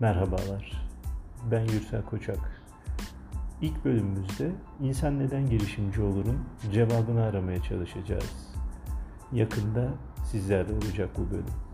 Merhabalar, ben Yürsel Koçak. İlk bölümümüzde insan neden girişimci olurun cevabını aramaya çalışacağız. Yakında sizlerle olacak bu bölüm.